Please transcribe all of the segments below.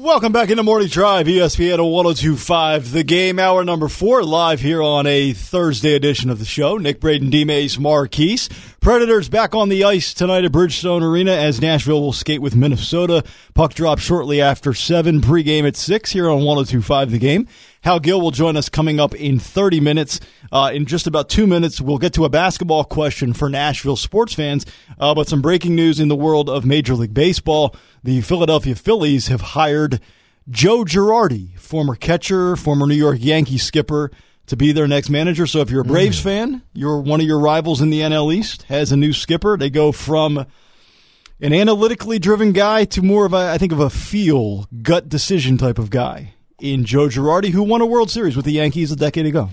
Welcome back into Morning Drive, ESPN 1025, the game hour number four, live here on a Thursday edition of the show. Nick Braden, D. Mays, Marquise. Predators back on the ice tonight at Bridgestone Arena as Nashville will skate with Minnesota. Puck drop shortly after 7, pregame at 6 here on 1025 the game. Hal Gill will join us coming up in 30 minutes. Uh, in just about two minutes, we'll get to a basketball question for Nashville sports fans. Uh, but some breaking news in the world of Major League Baseball. The Philadelphia Phillies have hired Joe Girardi, former catcher, former New York Yankees skipper, to be their next manager. So if you're a Braves Hmm. fan, you're one of your rivals in the NL East has a new skipper. They go from an analytically driven guy to more of a, I think, of a feel, gut decision type of guy in Joe Girardi, who won a World Series with the Yankees a decade ago.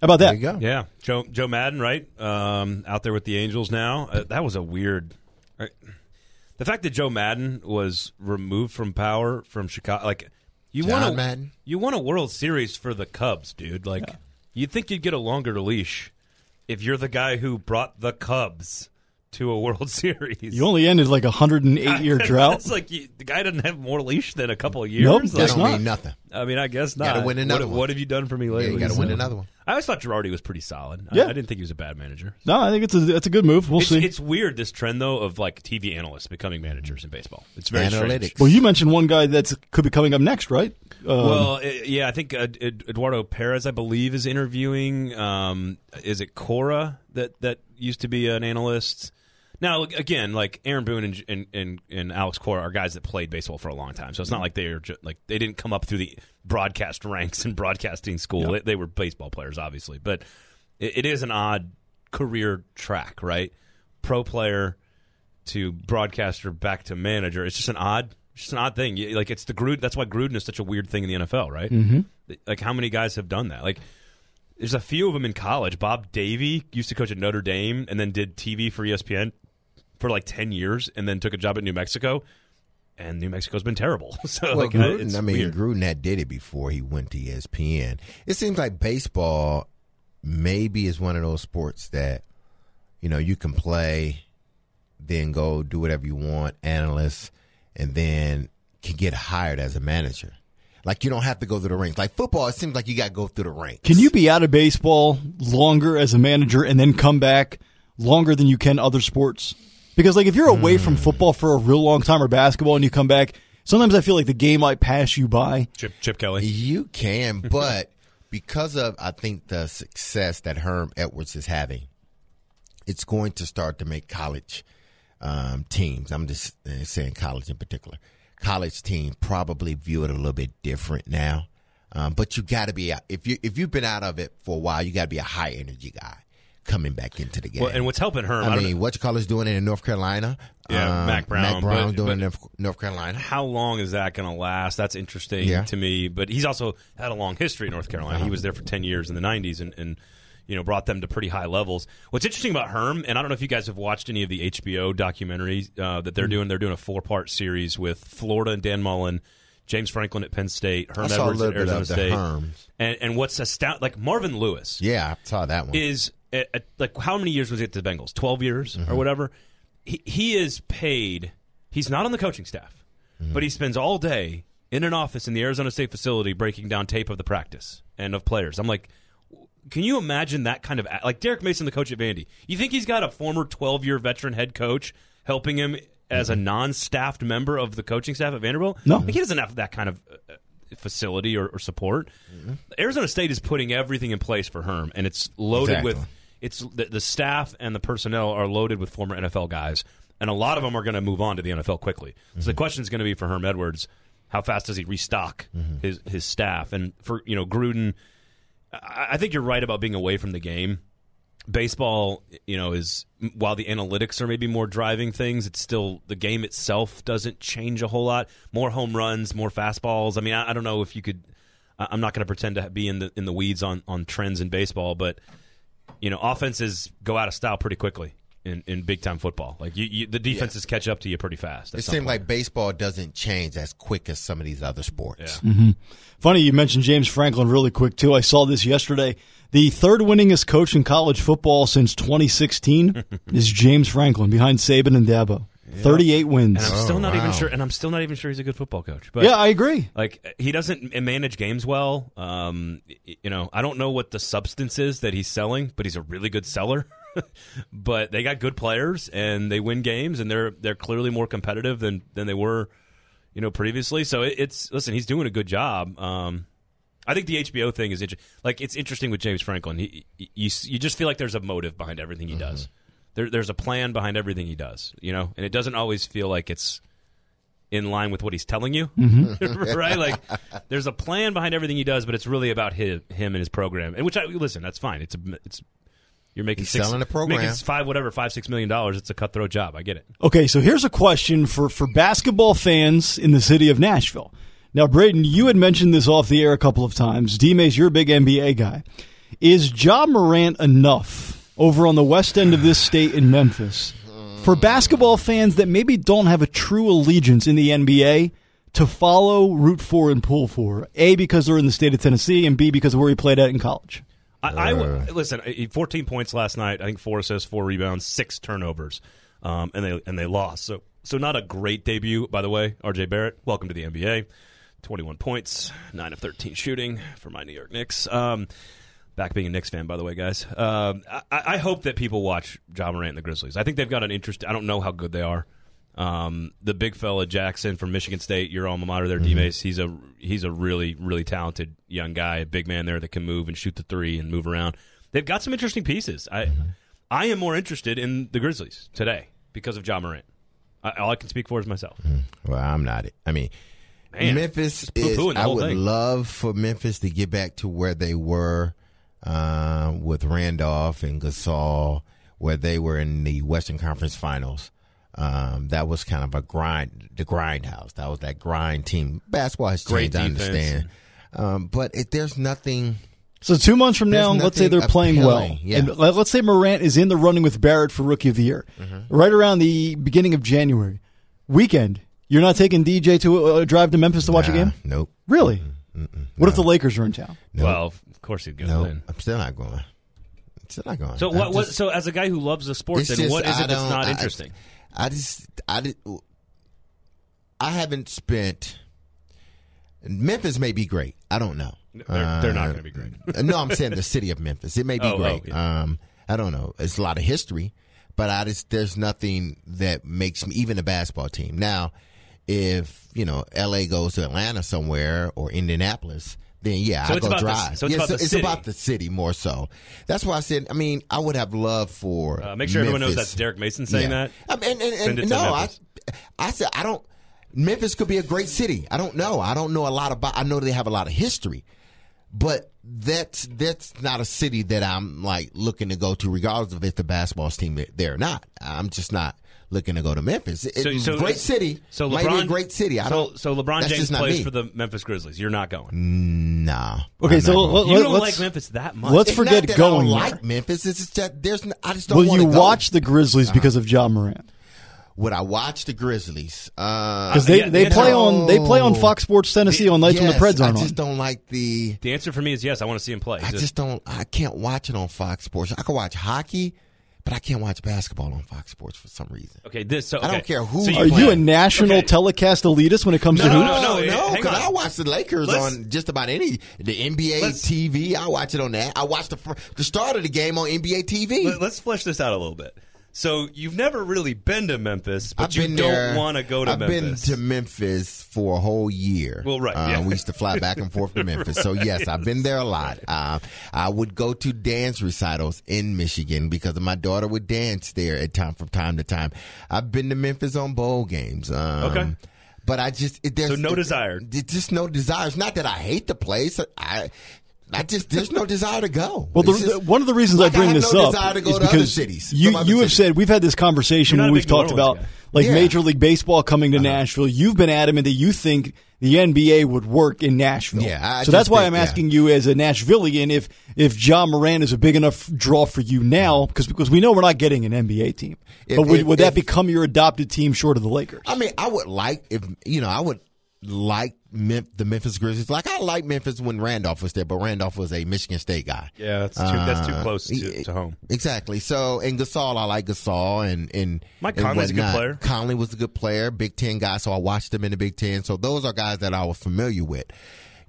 How about that? There you go. Yeah, Joe Joe Maddon, right? Um, out there with the Angels now. Uh, that was a weird. Right? The fact that Joe Maddon was removed from power from Chicago, like you John won a Madden? you won a World Series for the Cubs, dude. Like you'd think you'd get a longer leash if you're the guy who brought the Cubs to a World Series. You only ended like a 108 year drought. It's like you, the guy doesn't have more leash than a couple of years. Nope, Like, That That's don't mean nothing. I mean, I guess not. Gotta win another what, one. what have you done for me Yeah, lately? you got to So- win another one. I always thought Girardi was pretty solid. I- Yeah. I, didn't think he was a bad manager. No, I think it's a it's a good move. We'll It's, see. it's weird this trend though of like TV analysts becoming managers in baseball. It's very Analytics. strange. well, you mentioned one guy that could be coming up next, right? Um, Well, uh, yeah, I think uh, Eduardo Perez, I believe, is interviewing. Um, is it Cora that that used to be an analyst? Now, again, like Aaron Boone and, and, and, and Alex Cora are guys that played baseball for a long time, so it's not like they are just, like they didn't come up through the broadcast ranks in broadcasting school. They, they were baseball players, obviously, but it, it is an odd career track, right? Pro player to broadcaster back to manager. It's just an odd, just an odd thing. Like it's the Gruden. That's why Gruden is such a weird thing in the NFL, right? Mm-hmm. Like how many guys have done that? Like there's a few of them in college. Bob Davie used to coach at Notre Dame and then did TV for ESPN for like ten years, and then took a job at New Mexico. And New Mexico's been terrible. So Well, like, Gruden, it's I mean, weird. Gruden had did it before he went to ESPN. It seems like baseball maybe is one of those sports that you know you can play, then go do whatever you want, analyst, and then can get hired as a manager. Like you don't have to go through the ranks. Like football, it seems like you got to go through the ranks. Can you be out of baseball longer as a manager and then come back longer than you can other sports? Because like if you're away from football for a real long time or basketball and you come back, sometimes I feel like the game might pass you by. Chip, Chip Kelly. You can, but because of I think the success that Herm Edwards is having, it's going to start to make college um, teams. I'm just uh, saying college in particular. College teams probably view it a little bit different now. Um, but you got to be if you if you've been out of it for a while, you got to be a high energy guy coming back into the game. Well, and what's helping Herm? I I mean, what you call is doing it in North Carolina. Yeah, Um, Mack Brown, Mack Brown but- doing but- North- Carolina. how long is that going to last? That's interesting Yeah. to me. But he's also had a long history in North Carolina. He was there for ten years in the '90s, and, and you know brought them to pretty high levels. What's interesting about Herm, and I don't know if you guys have watched any of the HBO documentaries uh, that they're doing. They're doing a four part series with Florida and Dan Mullen. James Franklin at Penn State, Herm Edwards at Arizona State, Herms. and and what's astounding, like Marvin Lewis, Yeah, I saw that one. is at, at, like how many years was he at the Bengals? Twelve years Mm-hmm. or whatever. He he is paid. He's not on the coaching staff, Mm-hmm. but he spends all day in an office in the Arizona State facility breaking down tape of the practice and of players. I'm like, can you imagine that kind of like Derek Mason, the coach at Vandy? You think he's got a former 12 year veteran head coach helping him as a non staffed member of the coaching staff at Vanderbilt? No. Like, he doesn't have that kind of. Uh, facility or, or support arizona state is putting everything in place for herm and it's loaded with Exactly. It's the, the staff and the personnel are loaded with former NFL guys, and a lot of them are going to move on to the NFL quickly. So the mhm. question is going to be for Herm Edwards: How fast does he restock mhm. his his staff? And for you know Gruden, I, I think you're right about being away from the game. Baseball, you know, is while the analytics are maybe more driving things, it's still the game itself doesn't change a whole lot. More home runs, more fastballs. I mean, I, I don't know if you could. I'm not going to pretend to be in the in the weeds on on trends in baseball, but you know, offenses go out of style pretty quickly in, in big time football. Like you, you the defenses catch up to you pretty fast. It seems point. like baseball doesn't change as quick as some of these other sports. Yeah. Mm-hmm. Funny you mentioned James Franklin really quick too. I saw this yesterday. The third winningest coach in college football since 2016 is James Franklin behind Saban and Dabo. 38 wins. And I'm still Oh, not even sure. And I'm still not even sure he's a good football coach. But yeah, I agree. like he doesn't manage games well. Um, you know, I don't know what the substance is that he's selling, but he's a really good seller. but they got good players and they win games, and they're they're clearly more competitive than than they were, you know, previously. So it, it's listen, he's doing a good job. Um, I think the HBO thing is inter- like it's interesting with James Franklin. He, he- you you just feel like there's a motive behind everything he does. There, there's a plan behind everything he does, you know, and it doesn't always feel like it's in line with what he's telling you, mm-hmm. right? Like there's a plan behind everything he does, but it's really about him, him and his program. And which I listen, that's fine. It's a, it's you're making He's six, selling the program. making five whatever five six million dollars. It's a cutthroat job. I get it. Okay, so here's a question for, for basketball fans in the city of Nashville. Now, Braden, you had mentioned this off the air a couple of times. D-Mace, you're a big NBA guy. Is Ja Morant enough over on the west end of this state in Memphis for basketball fans that maybe don't have a true allegiance in the NBA to follow, root for, and pull for? A, because they're in the state of Tennessee, and B, because of where he played at in college. I, I listen. 14 points last night. I think four assists, four rebounds, six turnovers, um, and they and they lost. So so not a great debut, by the way. R.J. Barrett, welcome to the NBA. 21 points, nine of 13 shooting for my New York Knicks. Um, back being a Knicks fan, by the way, guys. Um, I, I hope that people watch Ja Morant and the Grizzlies. I think they've got an interest. I don't know how good they are. Um, the big fella Jackson from Michigan State, your alma mater there, D-Mace. He's a he's a really really talented young guy, a big man there that can move and shoot the three and move around. They've got some interesting pieces. I I am more interested in the Grizzlies today because of Ja Morant. I, all I can speak for is myself. Well, I'm not it. I mean, Man, Memphis is. I would thing. love for Memphis to get back to where they were uh, with Randolph and Gasol, where they were in the Western Conference Finals. Um, that was kind of a grind, the grindhouse. That was that grind team. Basketball has Great changed. I defense. understand, um, but it, there's nothing. So two months from now, let's say they're nothing playing well, yeah. and let- let's say Morant is in the running with Barrett for Rookie of the Year, Mm-hmm. right around the beginning of January weekend. You're not taking DJ to uh, drive to Memphis to watch a game, Nope. really? What if the Lakers are in town? Nope. Well, of course he'd go Nope. in. I'm still not going. Still not going. So I'm what, what? So as a guy who loves the sport, It's then just, what is I it that's don't- not I- interesting? I just, I did, I haven't spent. Memphis may be great. I don't know. They're, they're not Uh, going to be great. no, I'm saying the city of Memphis. It may be Oh, oh, great. yeah. Um, I don't know. It's a lot of history, but I just there's nothing that makes me even a basketball team. Now, if you know L.A. goes to Atlanta somewhere or Indianapolis, then yeah, So I go about the- drive. so it's Yeah, about the it's city. about the city more so. That's why I said. I mean, I would have loved for Uh, make sure everyone knows that's Derek Mason saying yeah. that. I mean, and, and, and no, I, I said I don't. Memphis could be a great city. I don't know. I don't know a lot about. I know they have a lot of history, but that's that's not a city that I'm like looking to go to, regardless of if the basketball team there or not. I'm just not looking to go to Memphis. It- So- so- great city. So might be a great city. I so, don't. so LeBron James just not plays me. for the Memphis Grizzlies. You're not going. Nah. Okay, I'm so not let- going. You don't let's- like Memphis that much. let's It's forget not that going I don't like Memphis. It's just that there's. I just don't Will you go. watch the Grizzlies because of Ja Morant? Would I watch the Grizzlies? Uh, Because they, yeah, they the play answer- on they play on Fox Sports Tennessee on nights when the yes, Preds aren't on. I just on. don't like the. the answer for me is yes. I want to see him play. I just don't. I can't watch it on Fox Sports. I can watch hockey, but I can't watch basketball on Fox Sports for some reason. okay. This. So, I don't care who So you Are play. you a national Okay. telecast elitist when it comes to No, hoops? no, no. no, hang because on. I watch the Lakers Let's- on just about any the NBA TV. I watch it on that. I watch the the start of the game on NBA TV. Let, us flesh this out a little bit. So you've never really been to Memphis, but I've you don't want to go to Memphis. I've Memphis. been to Memphis for a whole year. Well, right, Uh, yeah. We used to fly back and forth to Memphis. So, yes, I've been there a lot. Uh, I would go to dance recitals in Michigan because my daughter would dance there at time from time to time. I've been to Memphis on bowl games. Um, Okay. But I just it, there's So no it- desire. It's just no desire. It's not that I hate the place. I I just there's no desire to go. Well, the, just- one of the reasons like I bring have this no up desire to go is to other because cities. you some other you have cities. said we've had this conversation You're when we've talked about guy. like Yeah. Major League Baseball coming to uh-huh. Nashville. You've been adamant that you think the NBA would work in Nashville. Yeah, I so that's why think- I'm yeah. asking you as a Nashvilleian if if Ja Morant is a big enough draw for you now because because we know we're not getting an NBA team. If- but would, if- would that if- become your adopted team short of the Lakers? I mean, I would like if you know, I would like Mem- the Memphis Grizzlies. Like I like Memphis when Randolph was there, but Randolph was a Michigan State guy. Yeah, that's too, that's too Uh, close to, e- to home. Exactly. So, and Gasol, I like Gasol, and and Mike and Conley's a good player. Conley was a good player, Big Ten guy. So I watched him in the Big Ten. So those are guys that I was familiar with.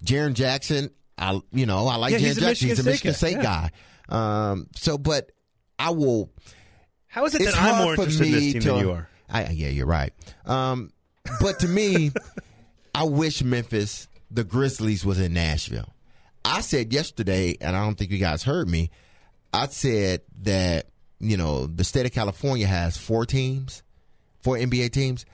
Jaren Jackson, I you know I like Yeah, Jaren Jackson. He's a Michigan Michigan State State guy. guy. Um. So, but I will. How is it that I'm more interested in this team to- than you are? I, yeah, you're right. Um, but to me, I wish Memphis, the Grizzlies, was in Nashville. I said yesterday, and I don't think you guys heard me. I said that you know the state of California has four teams, four NBA teams.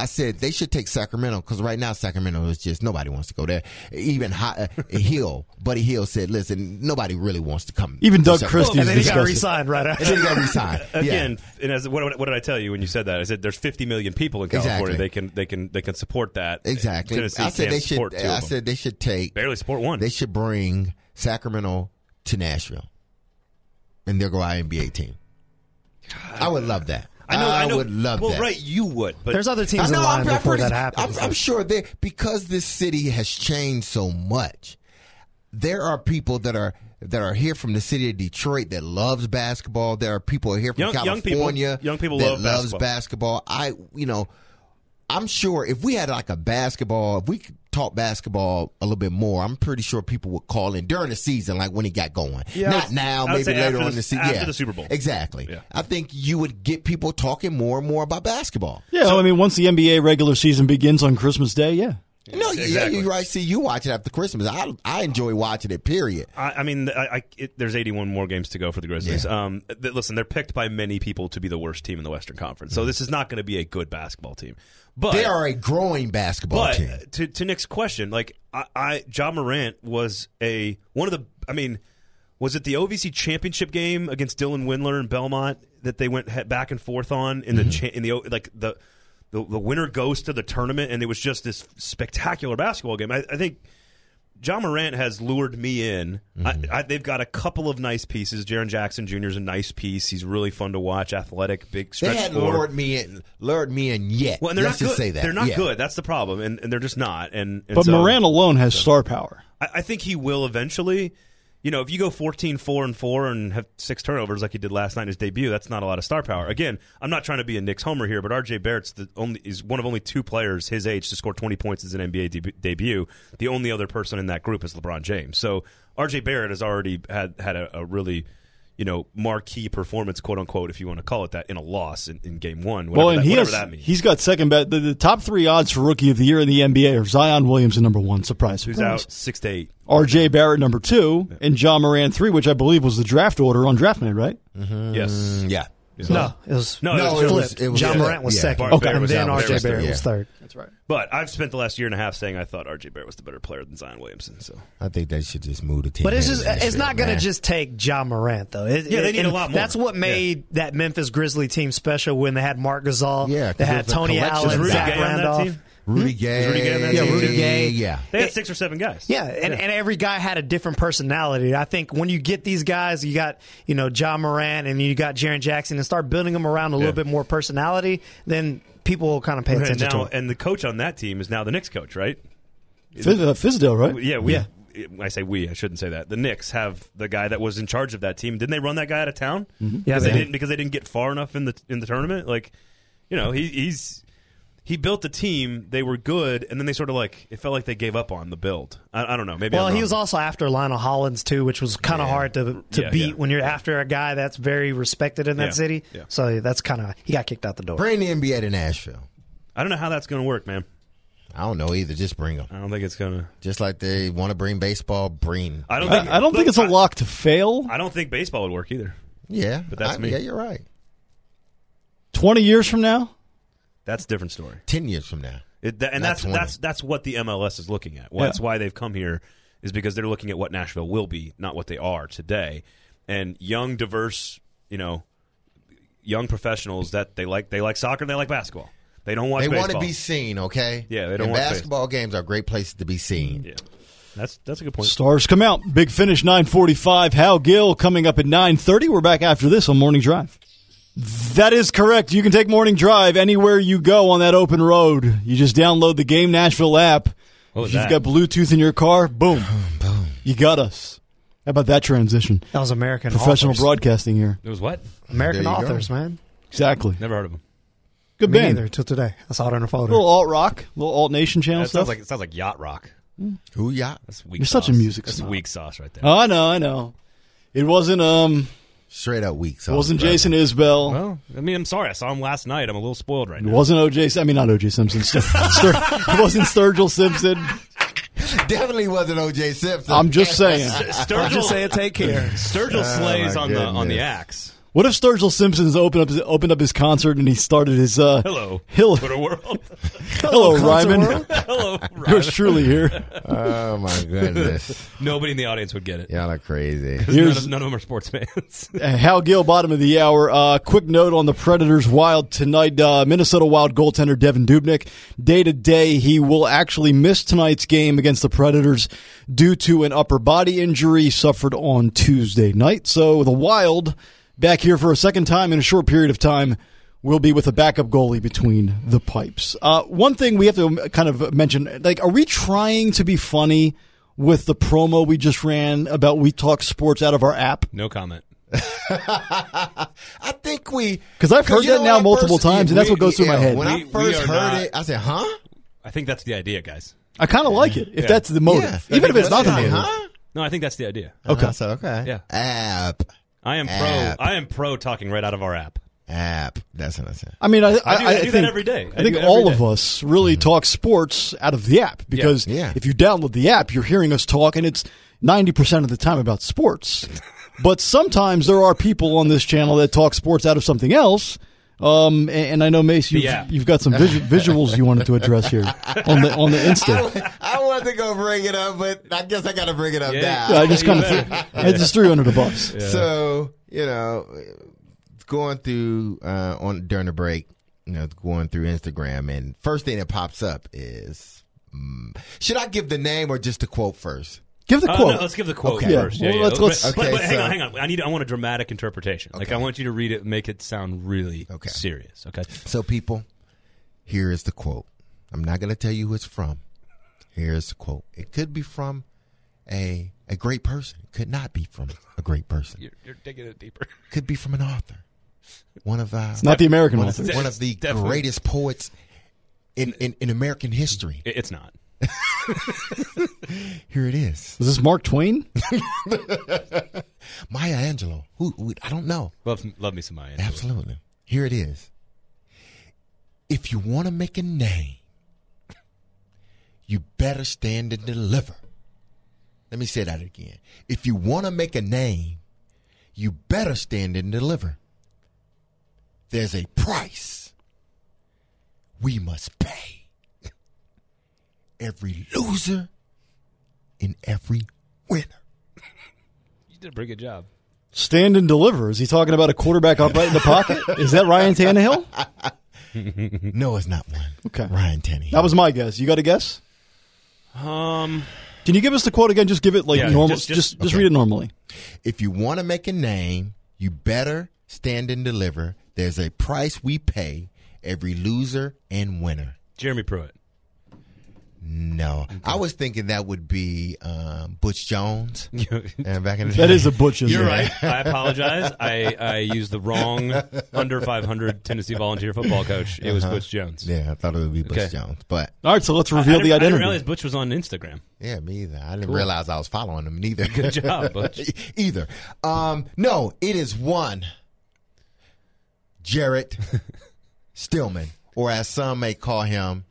I said they should take Sacramento because right now Sacramento is just nobody wants to go there. Even Hi- uh, Hill, Buddy Hield said, "Listen, nobody really wants to come." Even to Doug Sacramento." Christie's and then he got disgusting. re-signed right after. And then he got resigned. Yeah. Again, and as what, what did I tell you when you said that? I said there's 50 million people in California. Exactly. They can they can they can support that. Exactly. Tennessee I said can't they should. two I said they should take. barely support one. They should bring Sacramento to Nashville, and there go our NBA team. I would love that. I know. I, know. would love that. well, that. right, you would. But There's other I teams in know. line I'm, I'm before pretty- that happens. I'm, I'm sure they because this city has changed so much. There are people that are that are here from the city of Detroit that loves basketball. There are people here from Young- young people- California young people that love loves basketball. basketball. I, you know, I'm sure if we had like a basketball, if we could talk basketball a little bit more, I'm pretty sure people would call in during the season, like when it got going. Yeah, Not would- now, maybe later after on the- season. after yeah, the Super Bowl. Exactly. Yeah. I think you would get people talking more and more about basketball. Yeah, I mean, once the NBA regular season begins on Christmas Day, yeah. No, yeah, exactly. you're right. See, you watch it after Christmas. I I enjoy watching it. Period. I, I mean, I, I, it, there's 81 more games to go for the Grizzlies. Yeah. Um, th- listen, they're picked by many people to be the worst team in the Western Conference, so this is not going to be a good basketball team. But They are a growing basketball But team. to to Nick's question, like I, I Ja Morant was a one of the. I mean, was it the OVC championship game against Dylan Windler and Belmont that they went back and forth on in the Mm-hmm. cha- in the like the, the the winner goes to the tournament and it was just this spectacular basketball game. I, I think. Ja Morant has lured me in. Mm-hmm. I, I, they've got a couple of nice pieces. Jaren Jackson Jr. is a nice piece. He's really fun to watch. Athletic, big They stretch hadn't lured me in, lured me in yet. Well, and they're Let's not just good. say that They're not Yeah. good. That's the problem, and, and they're just not. And, and But so- Moran alone has star power. I, I think he will eventually. You know, if you go 14 4 and 4 and have six turnovers like he did last night in his debut, that's not a lot of star power. Again, I'm not trying to be a Knicks homer here, but RJ Barrett's the only is one of only two players his age to score 20 points as an NBA deb- debut. The only other person in that group is LeBron James. So RJ Barrett has already had had a, a really you know marquee performance, quote unquote, if you want to call it that, in a loss in, in game one. Whatever, Well, and that, he whatever has, that means. he's got second bet. The, the top three odds for rookie of the year in the NBA are Zion Williamson number one, surprise, Who's out six to eight. R.J. Barrett number two, and Ja Morant three, which I believe was the draft order on DraftNet, right? Yes. Mm, yeah. no, it was No, No, it was it flipped. was- it was John flipped. Morant was Yeah. second, Barrett and was then. RJ Barrett Barrett was was third. That's right. But I've spent the last year and a half saying I thought RJ Barrett was the better player than Zion Williamson. So I think they should just move the team. But it's just it's not going to just take Ja Morant though. It- Yeah, they need a lot more. That's what made that Memphis Grizzly team special when they had Marc Gasol. Yeah, 'cause they had Tony collection Allen, Zach Gay on that Randolph. Team? Rudy Gay. Rudy Gay on that Yeah, team? Rudy Gay. Yeah. They had six or seven guys. Yeah, and, and every guy had a different personality. I think when you get these guys, you got you know Ja Morant and you got Jaren Jackson, and start building them around a little Yeah. bit more personality, then people will kind of pay And attention now, to it. and the coach on that team is now the Knicks coach, right? Fis- uh, Fizdale, right? Yeah, we. Yeah. I say we. I shouldn't say that. The Knicks have the guy that was in charge of that team. Didn't they run that guy out of town? Yeah, because they they- didn't because they didn't get far enough in the in the tournament. Like, you know, he, he's he built a team. They were good, and then they sort of like it felt like they gave up on the build. I, I don't know. Maybe Well, I'm he was also after Lionel Hollins too, which was kind of Yeah. hard to to Yeah, beat yeah. when you're after a guy that's very respected in that Yeah, city. yeah. So that's kind of he got kicked out the door. Bring the NBA to Nashville. I don't know how that's going to work, man. I don't know either. Just bring them. I don't think it's going to. Just like they want to bring baseball, bring. I don't think. I, I don't think it's a lock to fail. I don't think baseball would work either. Yeah, But that's I- me. Yeah, you're right. 20 years from now? That's a different story. Ten years from now. It, that, and Not that's 20. that's that's what the MLS is looking at. Well, Yeah. That's why they've come here is because they're looking at what Nashville will be, not what they are today. And young, diverse, you know, young professionals that they like they like soccer and they like basketball. They don't watch They want baseball. to be seen, okay? Yeah, they don't And watch basketball games are great places to be seen. yeah. That's that's a good point. Stars come out. Big finish 945. Hal Gill coming up at 930. We're back after this on Morning Drive. That is correct. You can take Morning Drive anywhere you go on that open road. You just download the Game Nashville app. What was if you've that? got Bluetooth in your car, boom, Boom. you got us. How about that transition? That was American Professional authors. broadcasting here. It was what? American There you go. authors, man. Exactly. Never heard of them. Good Me band. neither until today. I saw it on a photo. little alt rock, little alt nation channel That stuff. sounds like it sounds like yacht rock. Who yacht. That's weak. You're such a sauce. music That's snob. weak sauce right there. oh, I know, I know. It wasn't um, Straight out weak it sauce. wasn't brother. Jason Isbell. well, I mean, I'm sorry. I saw him last night. I'm a little spoiled right It now. wasn't OJ. I mean, not OJ Simpson. Stur- Stur- it wasn't Sturgill Simpson. Definitely wasn't OJ Simpson. I'm just saying. I'm Sturgill, just saying, take care. Sturgill oh, slays my on the on the axe. What if Sturgill Simpson's opened up his, opened up his concert and he started his uh, Hello, Hill- Twitter world. hello concert Ryman, world? Hello, yours Ryan. truly here. Oh my goodness, Nobody in the audience would get it. y'all are crazy. 'Cause None of, none of them are sports fans. Uh, Hal Gill, bottom of the hour. Uh, quick note on the Predators Wild tonight. Uh, Minnesota Wild goaltender Devan Dubnyk. Day to day, he will actually miss tonight's game against the Predators due to an upper body injury suffered on Tuesday night. So the Wild back here for a second time in a short period of time we'll be with a backup goalie between the pipes. Uh, one thing we have to kind of mention, like, are we trying to be funny with the promo we just ran about We Talk Sports out of our app? no comment. I think we because I've heard that now multiple first- times, and that's what goes through my head. When We- I first heard not- it, I said, "Huh." I think that's the idea, guys. I kind of like it if Yeah. that's the motive, Yeah. even if it's not the motive. Huh? No, I think that's the idea. Okay. I said, okay. Yeah. App. I am pro. App. I am pro talking right out of our app. App. That's what I said. I mean, I, I, I do- I do that every day. I I think all every of us really mm-hmm. talk sports out of the app because Yeah. if you download the app, you're hearing us talk, and it's ninety percent of the time about sports. but sometimes there are people on this channel that talk sports out of something else. Um, and, and I know Mace, you've, app. you've got some visu- visuals you wanted to address here on the on the Insta. I wanted to go bring it up, but I guess I got to bring it up Yeah. now. Yeah, I just You kind of better. I just threw you under the bus. So you know, going through uh, on during the break, you know, going through Instagram, and first thing that pops up is, mm, should I give the name or just the quote first? Give the Uh, quote. no, let's give the quote Okay. first. Yeah, Yeah, well, yeah. let's- let's- But- but, Okay, but hang so- on, hang on. I need. I want a dramatic interpretation. Like I want you to read it, make it sound really Okay. serious. Okay. So, people, here is the quote. I'm not going to tell you who it's from. Here's the quote. It could be from a a great person. It could not be from a great person. You're, you're digging it deeper. Could be from an author. One of uh, It's not the American one, authors. of, one of the Definitely. greatest poets in, in, in American history. It's not. Here it is. Is this Mark Twain? Maya Angelou. Who, who I don't know. Love, love me some Maya. Angelou. Absolutely. Here it is. If you want to make a name, you better stand and deliver. Let me say that again. If you want to make a name, you better stand and deliver. There's a price we must pay. Every loser and every winner. You did a pretty good job. Stand and deliver. Is he talking about a quarterback upright in the pocket? Is that Ryan Tannehill? No, it's not one. Okay. Ryan Tenney. That was my guess. You got a guess? Um. Can you give us the quote again? Just give it like Yeah, normal. just- Just just- just, read it normally. If you want to make a name, you better stand and deliver. There's a price we pay every loser and winner. Jeremy Pruitt. No, I was thinking that would be um, Butch Jones. You're And back in the That day. is a butch. isn't it? right. I apologize. I, I used the wrong under 500 Tennessee volunteer football coach. It was Butch Jones. Yeah, I thought it would be Butch Okay. Jones, but All right, so let's reveal didn't- the identity. I didn't realize Butch was on Instagram. yeah, me either. I didn't realize I was following him neither. Good job, Butch. either. Um, no, it is one Jarrett Stillman, or as some may call him,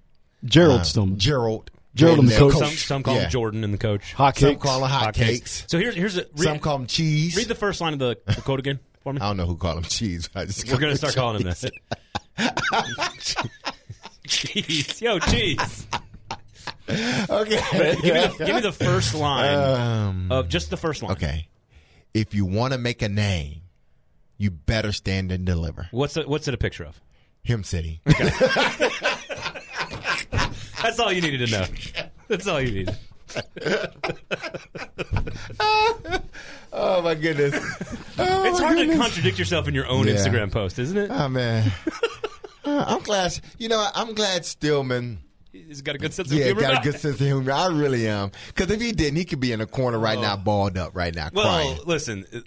Gerald uh, Stillman. Gerald. Gerald and the coach. Some, some call Yeah. him Jordan and the coach. Hot Some cakes. call him hot, cakes. So here's here's a read, Some call him cheese. read the first line of the, the quote again for me. I don't know who called him cheese. I just We're gonna start calling him that. cheese, yo, cheese. Okay. Give me the give me the first line Um, of just the first line. okay. If you want to make a name, you better stand and deliver. What's it, what's it a picture of? Him City. That's all you needed to know. That's all you needed. oh my goodness. Oh, It's my hard to contradict yourself in your own Yeah. Instagram post, isn't it? Oh man. Uh, I'm glad. You know, I'm glad Stillman He's got a good sense of Yeah, humor. got a good sense of humor. I really am. Because if he didn't, he could be in a corner right now, balled up right now, well, crying. listen. uh,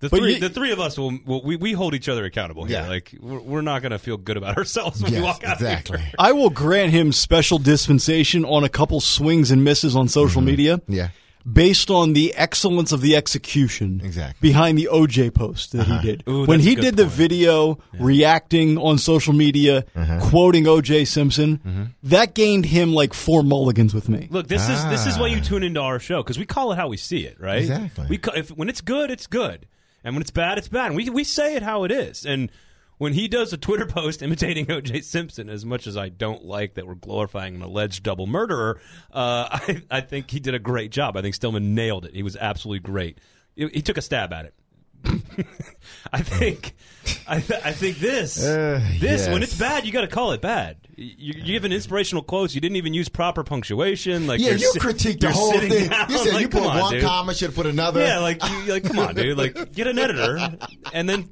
The But three, you- the three of us will, will we, we hold each other accountable here. Yeah. Like we're, we're not going to feel good about ourselves when we walk out. exactly. Here. I will grant him special dispensation on a couple swings and misses on social mm-hmm. media. Mm-hmm. Yeah. Based on the excellence of the execution Exactly. behind the OJ post that he uh-huh. did. Ooh, when he good did the point. video reacting on social media, uh-huh. quoting OJ Simpson, mm-hmm. that gained him like four mulligans with me. Look, this is this is why you ah. tune into our show because we call it how we see it, right? Exactly. We ca- if, when it's good, it's good, and when it's bad, it's bad. And we we say it how it is. And when he does a Twitter post imitating O.J. Simpson, as much as I don't like that we're glorifying an alleged double murderer, uh, I I think he did a great job. I think Stillman nailed it. He was absolutely great. He, he took a stab at it. I think, I, th- I think this, Uh, this when it's bad, you got to call it bad. You, you give an inspirational quotes. You didn't even use proper punctuation. Like yeah, you're si- critiqued the whole thing. down. You said Like, you put on, one dude. comment, should put another. Yeah, like you, like come on, dude. Like get an editor, and then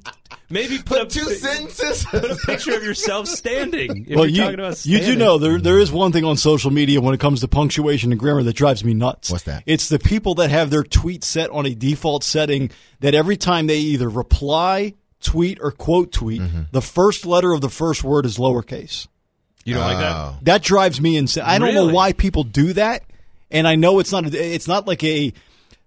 maybe put, put a, two sentences. put a picture of yourself standing. If well, you're you, talking about you do know there there is one thing on social media when it comes to punctuation and grammar that drives me nuts. What's that? It's the people that have their tweet set on a default setting that every time they either reply, tweet, or quote tweet, Mm-hmm. the first letter of the first word is lowercase. You don't like Oh. that? That drives me insane. I don't know why people do that, and I know it's not. It's not like a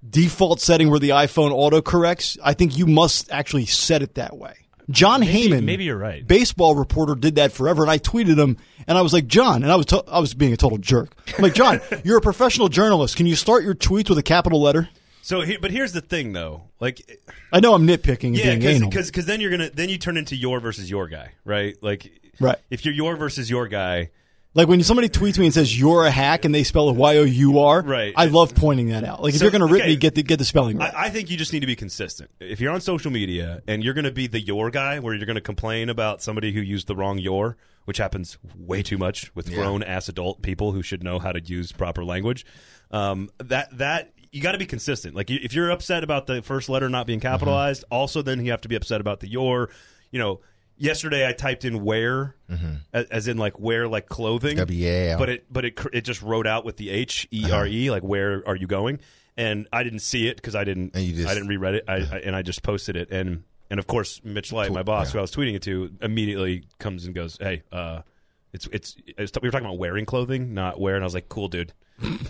default setting where the iPhone autocorrects. I think you must actually set it that way. John Heyman, maybe you're right. Baseball reporter did that forever, and I tweeted him, and I was like, John, and I was to- I was being a total jerk. I'm like, John, you're a professional journalist. Can you start your tweets with a capital letter? So, but here's the thing, though. Like, I know I'm nitpicking yeah, because because then you're gonna then you turn into your versus your guy, right? Like, Right. If you're your versus your guy, Like when somebody tweets me and says you're a hack and they spell it Y O U R, Right. I love pointing that out. Like if So, you're going to rip okay. me, get the get the spelling right. I, I think you just need to be consistent. If you're on social media and you're going to be the your guy, where you're going to complain about somebody who used the wrong your, which happens way too much with grown ass adult people who should know how to use proper language. Um, that that you got to be consistent. Like if you're upset about the first letter not being capitalized, also then you have to be upset about the your. You know, yesterday I typed in wear, mm-hmm. as, as in like wear like clothing. W-A-L. But it but it it just wrote out with the H E R E uh-huh. like where are you going? And I didn't see it because I didn't just- I didn't reread it. I, I and I just posted it and and of course Mitch Light, my boss, yeah. who I was tweeting it to, immediately comes and goes, "Hey, uh, it's it's, it's we were talking about wearing clothing, not wear." And I was like, "Cool, dude,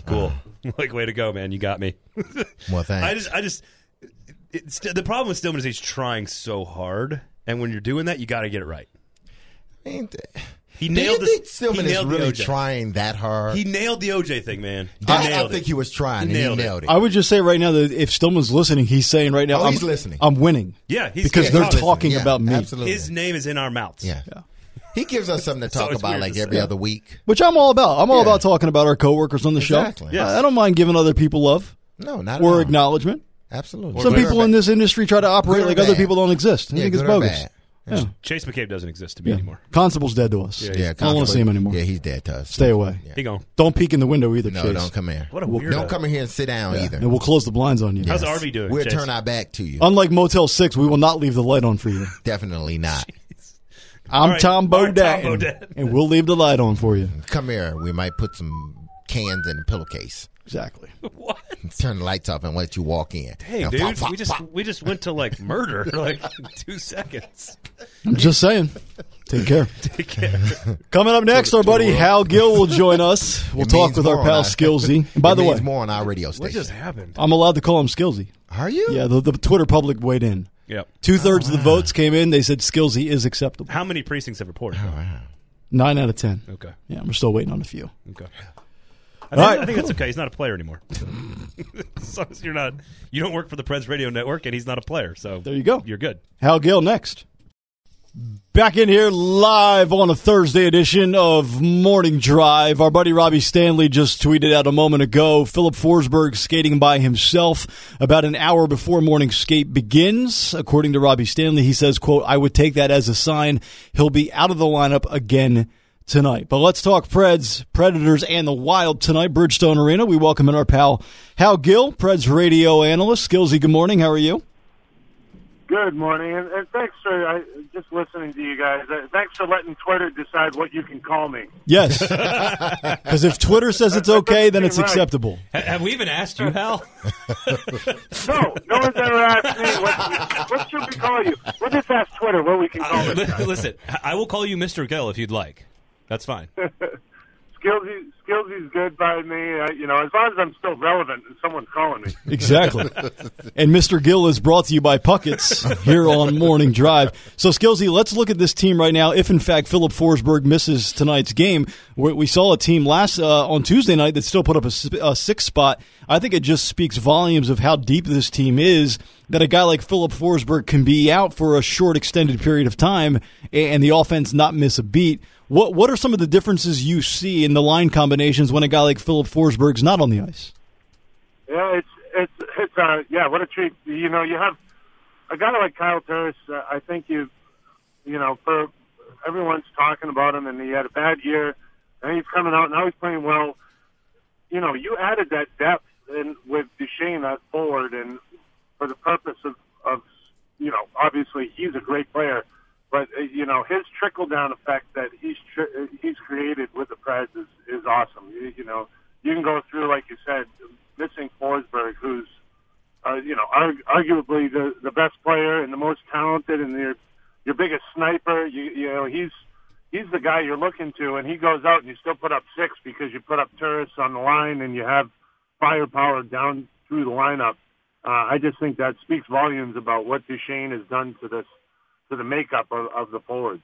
cool, uh-huh. like way to go, man, you got me." Well, thanks. I just I just the problem with Stillman is he's trying so hard, and when you're doing that, you got to get it right. Man, th- He Do nailed you the- think Stillman is really trying that hard? He nailed the OJ thing, man. He I, I nailed think it. he was trying. He nailed he it. nailed it. I would just say right now that if Stillman's listening, he's saying right now, Oh, I'm, he's listening. I'm winning Yeah, he's because yeah, they're he's talking Yeah, about me, Absolutely. His name is in our mouths. yeah. He gives us something to talk always about like every say. other week. which I'm all about. I'm all Yeah. about talking about our coworkers on the Exactly. show. Yes. I I don't mind giving other people love No, not at or acknowledgement. Absolutely. Some people in this industry try to operate Good or like other people don't exist. I yeah, think it's bogus. Yeah. Chase McCabe doesn't exist to me anymore. Constable's dead to us. Yeah, Yeah, I don't want to see him anymore. Yeah, he's dead to us. Stay away. Yeah. He gone. Don't peek in the window either, No, Chase. don't come here. What a weirdo. Don't come in here and sit down either. And we'll close the blinds on you. How's Yes. RV doing? We'll Chase? turn our back to you. Unlike Motel 6, we will not leave the light on for you. Definitely not. I'm right. Tom All right, Tom Bodett, Bodett. and we'll leave the light on for you. Come here. We might put some cans in the pillowcase. Exactly. What? Turn the lights off and let you walk in. Hey, Now, dude, pop, pop, we just pop. we just went to like murder like two seconds. I'm just saying. Take care. Take care. Coming up next, our buddy Hal Gill will join us. We'll It talk with our pal our- Skillsy. And by the way, more on our radio What just happened? I'm allowed to call him Skillsy. Are you? Yeah, the, the Twitter public weighed in. Yep. Two thirds of the oh, votes came in. They said Skillsy is acceptable. How many precincts have reported? Oh, wow. Nine out of ten. Okay. Yeah, we're still waiting on a few. Okay. I think, right. I think that's okay. He's not a player anymore. as long as you're not, you don't work for the Preds Radio Network, and he's not a player. So There you go. You're good. Hal Gill next. Back in here live on a Thursday edition of Morning Drive. Our buddy Robbie Stanley just tweeted out a moment ago Filip Forsberg skating by himself about an hour before morning skate begins. According to Robbie Stanley, he says, quote, I would take that as a sign he'll be out of the lineup again tonight. But let's talk Preds, Predators, and the Wild tonight. Bridgestone Arena. We welcome in our pal Hal Gill, Preds radio analyst. Skillsy, good morning. How are you? Good morning, and, and thanks for I, just listening to you guys. Uh, thanks for letting Twitter decide what you can call me. Yes, because if Twitter says it's okay, then it's Right. acceptable. Ha- Have we even asked you, Hal? No, no one's ever asked me what, what should we call you. We'll just ask Twitter what we can call it. Li- Listen, I will call you Mr. Gill if you'd like. That's fine. Skillsy, Skillsy's good by me. You know, as long as I'm still relevant and someone's calling me. Exactly. and Mr. Gill is brought to you by Puckett's here on Morning Drive. So, Skillsy, let's look at this team right now. If, in fact, Filip Forsberg misses tonight's game, we, we saw a team last uh, on Tuesday night that still put up a six spot. I think it just speaks volumes of how deep this team is that a guy like Filip Forsberg can be out for a short, extended period of time and the offense not miss a beat. What, what are some of the differences you see in the line combinations when a guy like Filip Forsberg's not on the ice? Yeah, it's it's it's uh yeah, what a treat. You know, you have a guy like Kyle Turris. Uh, I think you, you know, for everyone's talking about him, and he had a bad year, and he's coming out now he's playing well. You know, you added that depth in with Duchene at forward, and for the purpose of of you know, obviously he's a great player, but uh, you know his trickle down effect that he's tr- he's created with the Preds is is awesome. You, you know, you can go through like you said, missing Forsberg, who's uh, you know arg- arguably the the best player and the most talented and your your biggest sniper. You you know he's he's the guy you're looking to, and he goes out and you still put up six because you put up Turris on the line and you have firepower down through the lineup. Uh, I just think that speaks volumes about what Duchene has done to this to the makeup of, of the forwards.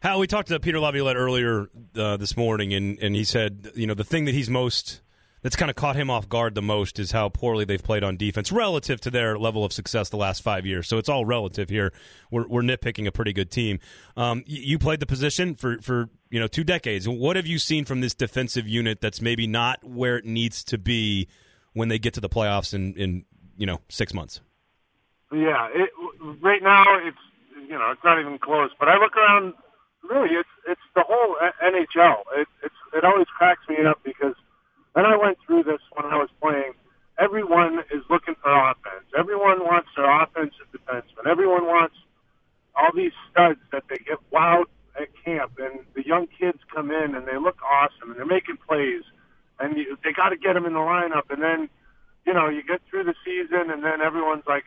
How we talked to Peter Laviolette earlier uh, this morning, and, and he said, you know, the thing that he's most that's kind of caught him off guard the most is how poorly they've played on defense relative to their level of success the last five years. So it's all relative here. We're, we're nitpicking a pretty good team. Um, you played the position for, for you know two decades. What have you seen from this defensive unit that's maybe not where it needs to be when they get to the playoffs in, in you know six months? Yeah, it, right now it's you know it's not even close. But I look around, really, it's it's the whole NHL. It it's it always cracks me up because, and I went through this when I was playing. Everyone is looking for offense. Everyone wants their offensive defenseman. Everyone wants all these studs that they get wowed at camp, and the young kids come in and they look awesome and they're making plays, and you, they got to get them in the lineup, and then. You know, you get through the season, and then everyone's like,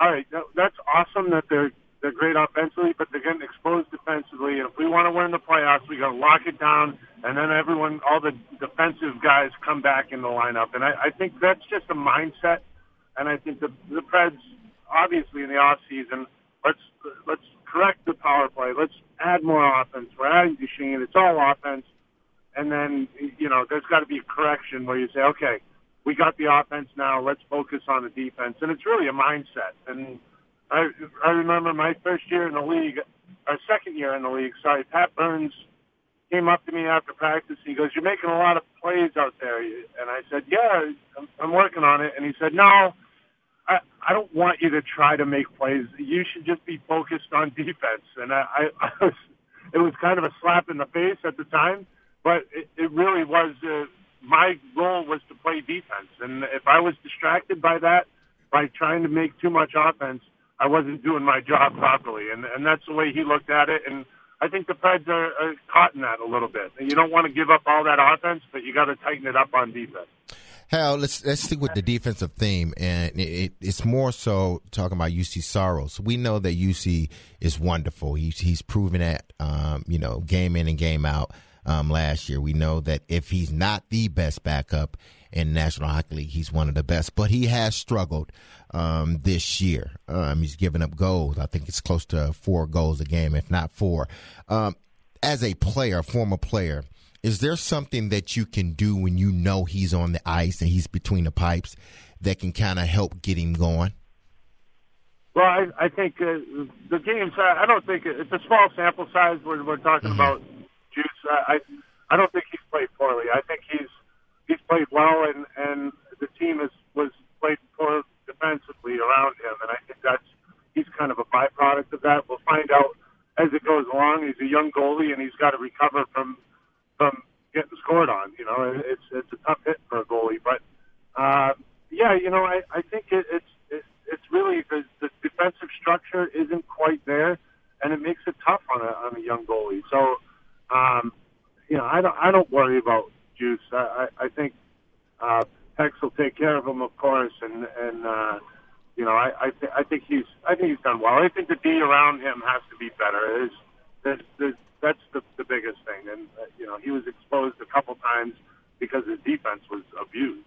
all right, that- that's awesome that they're they're great offensively, but they're getting exposed defensively. And if we want to win the playoffs, we got to lock it down, and then everyone, all the defensive guys, come back in the lineup. And I, I think that's just a mindset. And I think the the Preds, obviously in the off season, let's let's correct the power play. Let's add more offense. We're adding Duchene. It's all offense. And then you know, there's got to be a correction where you say, okay, we got the offense now. Let's focus on the defense. And it's really a mindset. And I I remember my first year in the league, or second year in the league. Sorry, Pat Burns came up to me after practice. He goes, "You're making a lot of plays out there," and I said, "Yeah, I'm, I'm working on it." And he said, "No." I, I don't want you to try to make plays. You should just be focused on defense. And I, I, I was, it was kind of a slap in the face at the time, but it, it really was. Uh, my goal was to play defense, and if I was distracted by that, by trying to make too much offense, I wasn't doing my job properly. And and that's the way he looked at it. And I think the Preds are, are caught in that a little bit. And you don't want to give up all that offense, but you got to tighten it up on defense. Hal, let's let's stick with the defensive theme, and it, it's more so talking about Juuse Saros. We know that Juuse is wonderful. He's he's proven that, um, you know, game in and game out. Um, last year, we know that if he's not the best backup in National Hockey League, he's one of the best. But he has struggled um, this year. Um, he's given up goals. I think it's close to four goals a game, if not four. Um, as a player, a former player, is there something that you can do when you know he's on the ice and he's between the pipes that can kind of help get him going? Well, I, I think uh, the games. I don't think it's a small sample size. We're, we're talking about Juice. I, I I don't think he's played poorly. I think he's he's played well, and and the team is was played poor defensively around him, and I think that's he's kind of a byproduct of that. We'll find out as it goes along. He's a young goalie, and he's got to recover from from getting scored on. You know, it's it's a tough hit for a goalie, but uh, yeah, you know, I I think it, it's it, it's really the, the defensive pressure isn't quite there, and it makes it tough on a on a young goalie. So, um, you know, I don't I don't worry about Juice. I I, I think uh, Pex will take care of him, of course, and and uh, you know, I I, th- I think he's I think he's done well. I think the D around him has to be better. Is that that's the the biggest thing, and uh, you know, he was exposed a couple times because his defense was abused.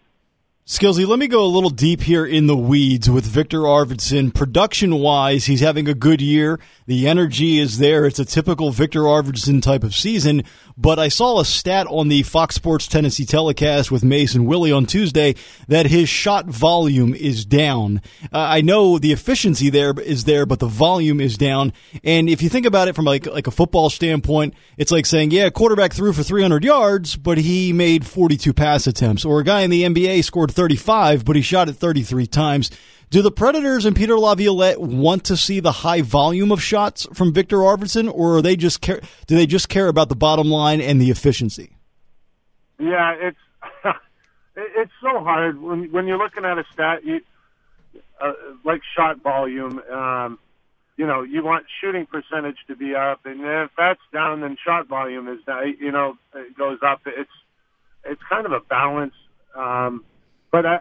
Skillsy, let me go a little deep here in the weeds with Victor Arvidsson. Production wise, he's having a good year. The energy is there. It's a typical Victor Arvidsson type of season. But I saw a stat on the Fox Sports Tennessee telecast with Mason Willie on Tuesday that his shot volume is down. Uh, I know the efficiency there is there, but the volume is down. And if you think about it from like like a football standpoint, it's like saying, yeah, quarterback threw for 300 yards, but he made 42 pass attempts, or a guy in the NBA scored 35, but he shot it 33 times. Do the Predators and Peter Laviolette want to see the high volume of shots from Victor Arvidsson, or are they just care, do they just care about the bottom line and the efficiency? Yeah, it's it's so hard when when you're looking at a stat you, uh, like shot volume. Um, you know, you want shooting percentage to be up, and if that's down, then shot volume is down. You know, it goes up. It's it's kind of a balance. Um, but I,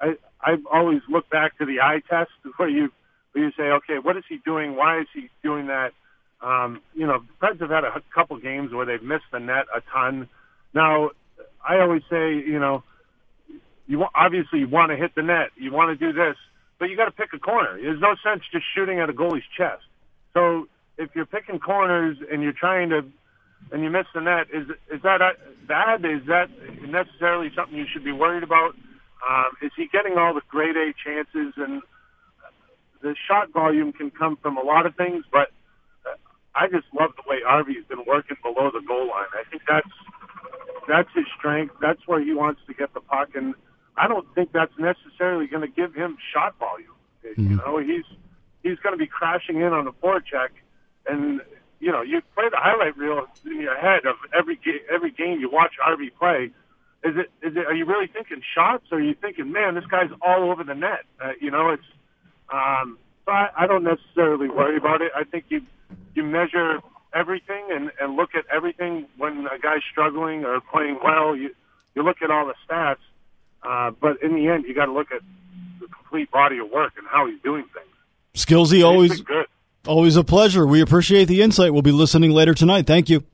I I've always looked back to the eye test where you where you say, okay, what is he doing? Why is he doing that? Um, you know, the Preds have had a couple games where they've missed the net a ton. Now, I always say, you know, you want, obviously you want to hit the net, you want to do this, but you got to pick a corner. There's no sense just shooting at a goalie's chest. So if you're picking corners and you're trying to and you miss the net, is is that bad? Is that necessarily something you should be worried about? Um, is he getting all the grade A chances? And the shot volume can come from a lot of things, but I just love the way Arvy's been working below the goal line. I think that's that's his strength. That's where he wants to get the puck, and I don't think that's necessarily going to give him shot volume. Mm-hmm. You know, he's he's going to be crashing in on the forecheck, and you know, you play the highlight reel in your head of every ga- every game you watch Arvy play is it is it are you really thinking shots or are you thinking man this guy's all over the net? Uh, you know it's um so I, I don't necessarily worry about it. I think you you measure everything and and look at everything when a guy's struggling or playing well. You you look at all the stats uh but in the end you got to look at the complete body of work and how he's doing things. Skillsy always good. always a pleasure. We appreciate the insight. We'll be listening later tonight. Thank you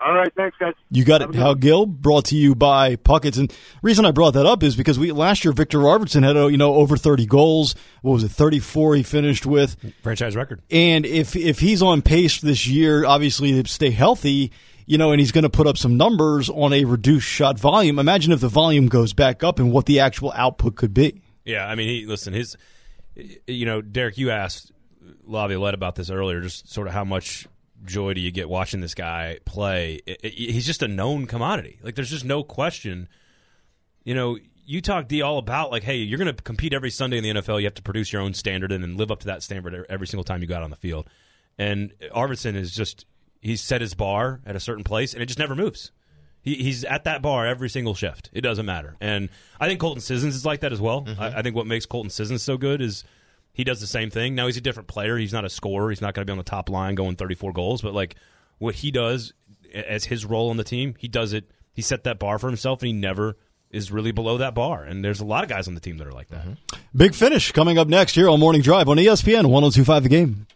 all right, thanks, guys. You got it. Hal Gill, brought to you by Puckett's. And reason I brought that up is because we last year Victor Arvidsson had uh, you know over thirty goals. What was it, thirty four? He finished with franchise record. And if if he's on pace this year, obviously to stay healthy, you know, and he's going to put up some numbers on a reduced shot volume. Imagine if the volume goes back up and what the actual output could be. Yeah, I mean, he listen, his, you know, Derek, you asked Laviolette about this earlier, just sort of how much joy do you get watching this guy play? It, it, he's just a known commodity. Like there's just no question. You know, you talk D all about like, hey, you're going to compete every Sunday in the NFL. You have to produce your own standard and then live up to that standard every single time you go out on the field. And Arvidsson is just he's set his bar at a certain place and it just never moves. He, he's at that bar every single shift. It doesn't matter. And I think Colton Sissons is like that as well. Mm-hmm. I, I think what makes Colton Sissons so good is – he does the same thing. Now he's a different player. He's not a scorer. He's not going to be on the top line going 34 goals. But like what he does as his role on the team, he does it. He set that bar for himself, and he never is really below that bar. And there's a lot of guys on the team that are like that. Mm-hmm. Big finish coming up next here on Morning Drive on ESPN 1025 The Game.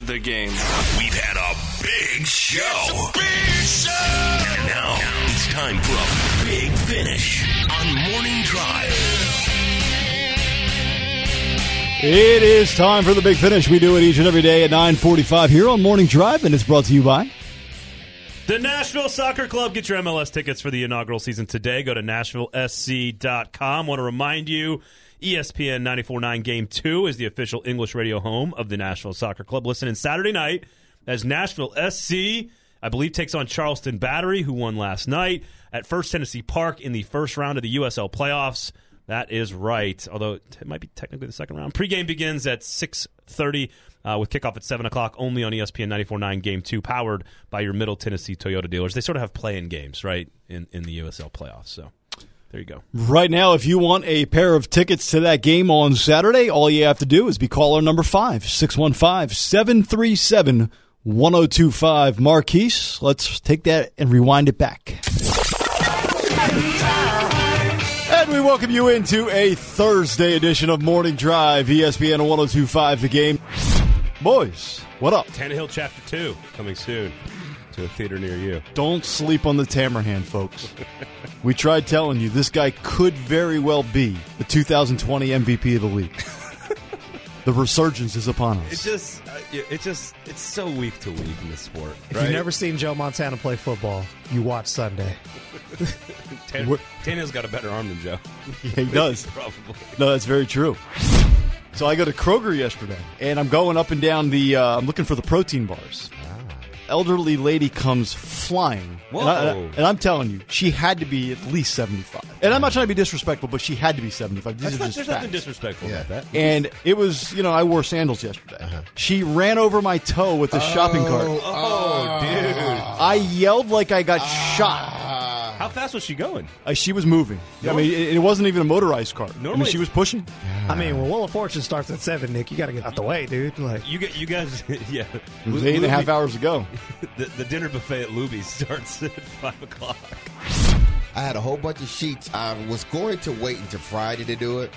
The game. We've had a big show. Big show. And now it's time for a big finish on Morning Drive. It is time for the big finish. We do it each and every day at 9:45 here on Morning Drive, and it's brought to you by the Nashville Soccer Club. Get your MLS tickets for the inaugural season today. Go to NashvilleSC.com. Want to remind you. ESPN 94.9 Game 2 is the official English radio home of the Nashville Soccer Club. Listen in Saturday night as Nashville SC, I believe, takes on Charleston Battery, who won last night at First Tennessee Park in the first round of the USL playoffs. That is right. Although it might be technically the second round. Pregame begins at six thirty uh, with kickoff at seven o'clock. Only on ESPN 94.9 Game Two, powered by your Middle Tennessee Toyota dealers. They sort of have play-in games, right, in in the USL playoffs. So There you go. Right now, if you want a pair of tickets to that game on Saturday, all you have to do is be caller number 5, 615 737 1025. Marquise, let's take that and rewind it back. And we welcome you into a Thursday edition of Morning Drive, ESPN 1025 The Game. Boys, what up? Tannehill Chapter 2 coming soon to a theater near you. Don't sleep on the Tamerhan, folks. we tried telling you this guy could very well be the 2020 MVP of the league. the resurgence is upon It's us. just, uh, it's just, it's so week to week in this sport. If right? you've never seen Joe Montana play football, you watch Sunday. Tan- Tannehill's got a better arm than Joe. Yeah, he does. Probably. No, that's very true. So I go to Kroger yesterday, and I'm going up and down the. Uh, I'm looking for the protein bars. Elderly lady comes flying, Whoa. And, I, I'm telling you, she had to be at least 75. And I'm not trying to be disrespectful, but she had to be 75. These That's are not, just there's facts. nothing disrespectful Yeah. about that. and it was, you know, I wore sandals yesterday. Uh-huh. She ran over my toe with the shopping cart. Oh, oh dude. I yelled like I got shot. How fast was she going? Uh, she was moving. I mean, it, it wasn't even a motorized cart. I mean, Normally she was pushing. I mean, when Wheel of Fortune starts at seven, Nick, you got to get out the way, dude. Like, You get, you guys, yeah. It was eight and a half hours ago. The, the dinner buffet at Luby's starts at five o'clock. I had a whole bunch of sheets. I was going to wait until Friday to do it,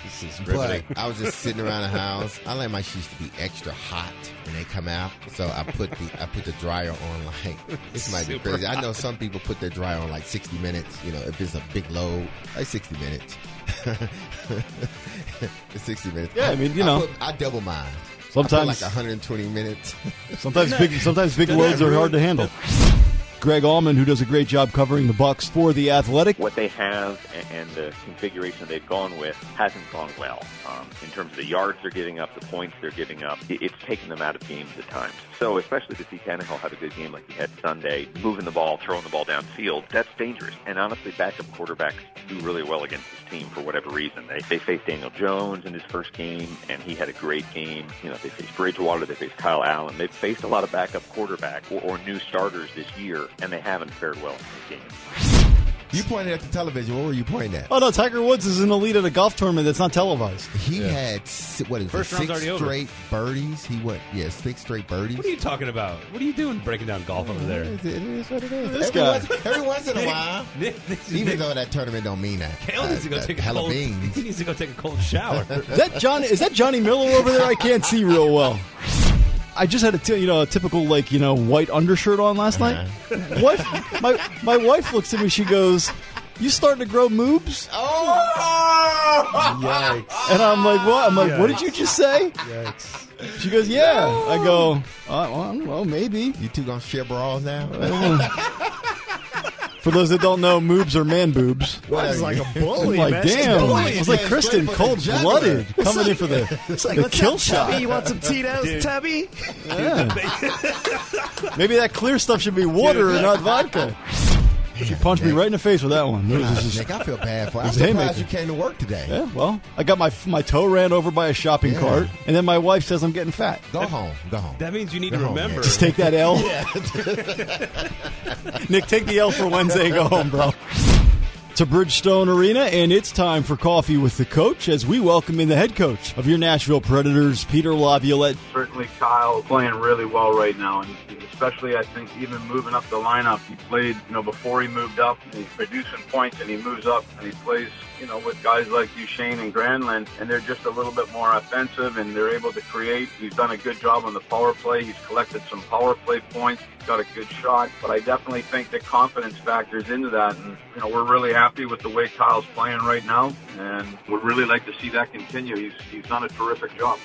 but. I was just sitting around the house. I like my sheets to be extra hot when they come out, so I put the I put the dryer on like this might be Super crazy. I know some people put their dryer on like sixty minutes. You know, if it's a big load, like sixty minutes. sixty minutes. Yeah, I mean, you know. put, I double mine. I Sometimes- like one hundred and twenty minutes. Sometimes big, sometimes big loads are hard to handle. Greg Auman, who does a great job covering the Bucs for the Athletic. what they have and the configuration they've gone with hasn't gone well. Um, in terms of the yards they're giving up, the points they're giving up, it's taken them out of games at times. So especially to see Tannehill have a good game like he had Sunday, moving the ball, throwing the ball downfield, that's dangerous. And honestly, backup quarterbacks do really well against this team for whatever reason. They, they faced Daniel Jones in his first game, and he had a great game. You know, they faced Bridgewater, they faced Kyle Allen. They've faced a lot of backup quarterback or, or new starters this year, and they haven't fared well in these games. You pointed at the television. What were you pointing at? Oh no, Tiger Woods is in the lead at a golf tournament that's not televised. He had si- what is First it, six already over. straight birdies. He went yeah, six straight birdies. What are you talking about? What are you doing breaking down golf over there? It is what it is. This every, guy. Once, every once in a while, Nick, Nick, even Nick, though that tournament don't mean that. Kale needs to go uh, take a hella cold. beans. He needs to go take a cold shower. Is that John? Is that Johnny Miller over there? I can't see real well. I just had a t- you know a typical like you know white undershirt on last night. Wife, my my wife looks at me. She goes, "You starting to grow moobs?" Oh! Yikes! And I'm like, "What?" I'm like, "What did you just say?" yikes. She goes, "Yeah." I go, uh, well, well, maybe." You two gonna share bras now? For those that don't know, moobs are man boobs. That's like a I'm bully, like, man. Damn. bullying. I was like Kristen, straight for the cold blooded, coming in for the, It's like, the what's kill up, shot. Tubby? You want some Tito's, Tubby? Maybe that clear stuff should be water and not vodka. She punched me right in the face with that one. It just- Nick, I feel bad for. I'm surprised haymaker. you came to work today. yeah, well, I got my my toe ran over by a shopping Yeah. cart, and then my wife says I'm getting fat. Go home. Go home. That means you need Go to home, remember. man. Just take that L. Nick, take the L for Wednesday and go home, bro. To Bridgestone Arena, and it's time for coffee with the coach as we welcome in the head coach of your Nashville Predators, Peter Laviolette. certainly Kyle playing really well right now, and especially I think even moving up the lineup. He played, you know, before he moved up, he's producing points, and he moves up and he plays, you know, with guys like Duchene and Granlund, and they're just a little bit more offensive, and they're able to create. He's done a good job on the power play. He's collected some power play points. He's got a good shot, but I definitely think the confidence factors into that, and you know, we're really happy with the way Kyle's playing right now, and would really like to see that continue. He's he's done a terrific job.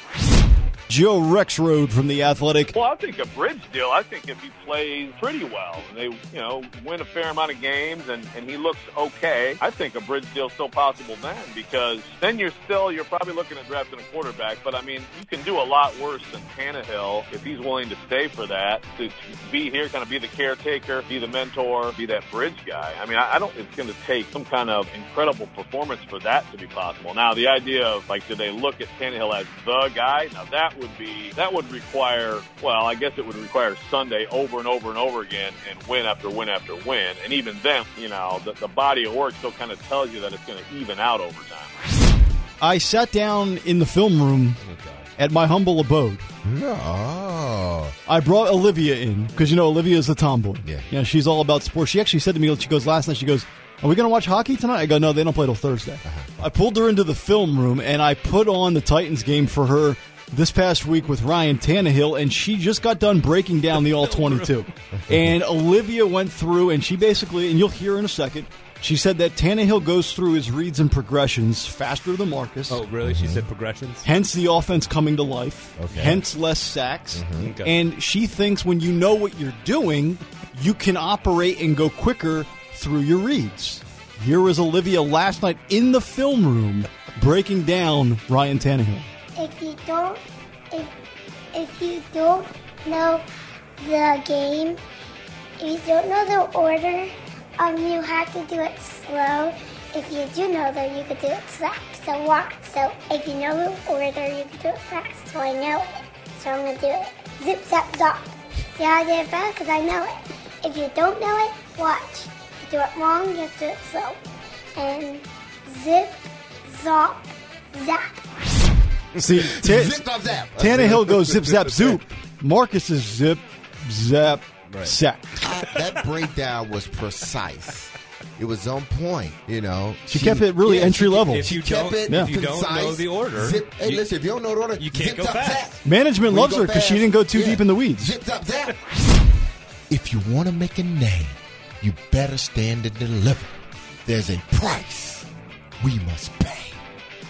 Joe Rexrode from the Athletic. Well, I think a bridge deal. I think if he plays pretty well, and they, you know, win a fair amount of games, and and he looks okay, I think a bridge deal still possible then because then you're still you're probably looking at drafting a quarterback. But I mean, you can do a lot worse than Tannehill if he's willing to stay for that to, to be here, kind of be the caretaker, be the mentor, be that bridge guy. I mean, I, I don't. It's going to take some kind of incredible performance for that to be possible. Now, the idea of like, do they look at Tannehill as the guy? Now that would would be that would require well, I guess it would require Sunday over and over and over again and win after win after win. And even then, you know, the, the body of work still kind of tells you that it's going to even out over time. I sat down in the film room at my humble abode. No. I brought Olivia in because you know Olivia is a tomboy. Yeah. yeah, she's all about sports. She actually said to me, she goes last night. She goes, "Are we going to watch hockey tonight?" I go, "No, they don't play till Thursday." Uh-huh. I pulled her into the film room and I put on the Titans game for her this past week with Ryan Tannehill, and she just got done breaking down the all twenty-two. and Olivia went through, and she basically, and you'll hear in a second. She said that Tannehill goes through his reads and progressions faster than Marcus. Oh, really? She said progressions. Hence the offense coming to life. Okay. Hence less sacks. Mm-hmm. Okay. And she thinks when you know what you're doing, you can operate and go quicker through your reads. Here was Olivia last night in the film room breaking down Ryan Tannehill. If you don't if if you don't know the game, if you don't know the order, um, you have to do it slow. If you do know though, you could do it fast. So walk. So if you know the order, you could do it fast. So I know it. So I'm gonna do it. Zip zap zop. See how I did it fast? Cause I know it. If you don't know it, watch. If you do it wrong, you have to do it slow. And zip, zop, zap. See, Ta- Zip up zap. Tannehill goes zip zap zoop. Marcus is zip zap sack. that breakdown was precise. It was on point, you know. She kept it really entry level. If you kept don't, it if you don't know the order, Zip, hey, you- listen, if you don't know the order, you can't zip go up, fast. zap. Management When loves her because she didn't go too yeah. deep in the weeds. Zip up, zap. If you want to make a name, you better stand and deliver. There's a price we must pay.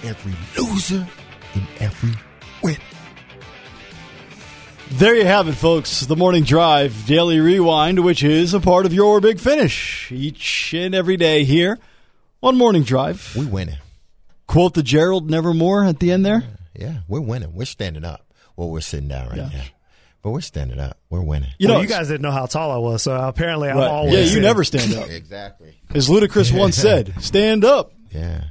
Every loser and every winner. There you have it, folks. The Morning Drive Daily Rewind, which is a part of your Big Finish each and every day here on Morning Drive. We winning. Quote the Gerald Nevermore at the end there. Yeah, we're winning. We're standing up. Well, we're sitting down right Yeah. now. But we're standing up. We're winning. You well, know, you guys didn't know how tall I was, so apparently I'm right. always. yeah, you sitting. never stand up. Exactly. As Ludacris once said, stand up. Yeah.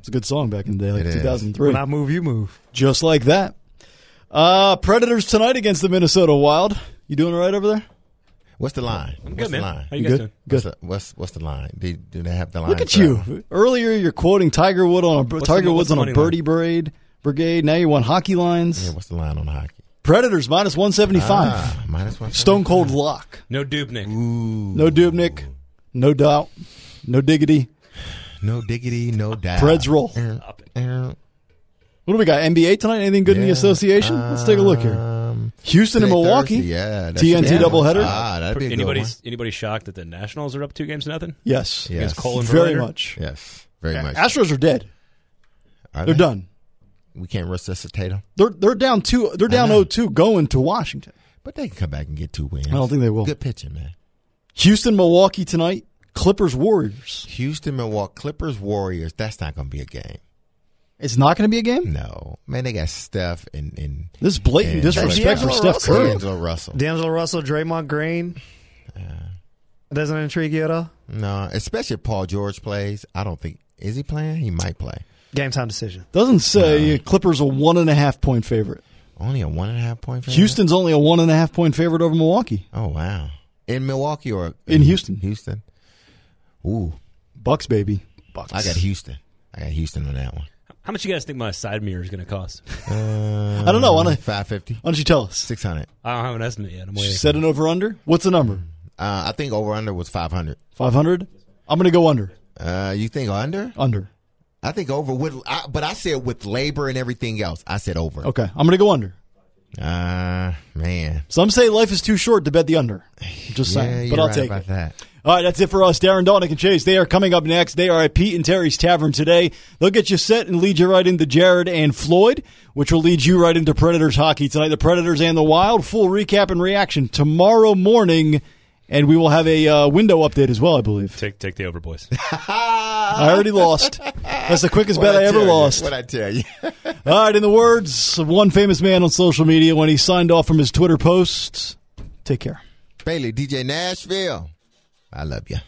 It's a good song back in the day, like It is. 2003. When I move, you move. Just like that. Uh, Predators tonight against the Minnesota Wild. You doing all right over there? What's the line? I'm what's good, the man. line? How you Good? guys doing? What's the, what's what's the line? Do, do they have the line? Look at for that you. Earlier, you're quoting Tiger Wood on a What's Tiger the- Woods the on a money birdie brigade brigade. Now you want hockey lines. Yeah, what's the line on hockey? Predators minus one seventy five. Ah, minus one. Stone cold lock. No Dubnyk. No Dubnyk. No doubt. No diggity. No diggity, no doubt. Preds roll. Uh, What do we got? NBA tonight? Anything good in the yeah. association? Let's take a look here. Um, Houston and today, Milwaukee. Thursday, yeah. that TNT should be a good doubleheader? Ah, that'd be a good Anybody one. anybody shocked that the Nationals are up two games to nothing? Yes. Yes. Cole and Very Verlander? much. Yes, very much. Astros are dead. Are They're they? done. We can't resuscitate them, They're they're down two. They're down know. 0-2 going to Washington. but they can come back and get two wins. I don't think they will. Good pitching, man. Houston, Milwaukee tonight. Clippers, Warriors. Houston, Milwaukee, Clippers, Warriors. That's not going to be a game. It's not going to be a game. No, man. They got Steph and and This is blatant and disrespect for D'Angelo Steph Russell. Curry. D'Angelo Russell. D'Angelo Russell, Draymond Green. Doesn't intrigue you at all? No, especially if Paul George plays. I don't think is he playing. He might play. Game time decision. Doesn't say Clippers a one and a half point favorite. Only a one and a half point. Favorite? Houston's only a one and a half point favorite over Milwaukee. Oh wow! In Milwaukee or In Houston. Houston. Ooh, Bucks, baby. Bucks. I got Houston. I got Houston on that one. How much you guys think my side mirror is going to cost? Uh, I don't know. Why don't, Five fifty. why don't you tell us? Six hundred. I don't have an estimate yet. I'm waiting. Set an over under. What's the number? Uh, I think over under was five hundred. Five hundred. I'm going to go under. Uh, you think under? Under. I think over with, I, but I said with labor and everything else. I said over. Okay. I'm going to go under. Uh man. Some say life is too short to bet the under. Just Yeah, saying. you're But I'll right take about it. that. All right, that's it for us. Darren Daunic and Chase. They are coming up next. They are at Pete and Terry's Tavern today. They'll get you set and lead you right into Jared and Floyd, which will lead you right into Predators hockey tonight. The Predators and the Wild. Full recap and reaction tomorrow morning. And we will have a uh, window update as well, I believe. Take take the over, boys. I already lost. That's the quickest bet What'd I ever you? lost. What I tell you? All right, in the words of one famous man on social media when he signed off from his Twitter posts, take care. Bailey, DJ Nashville. I love you.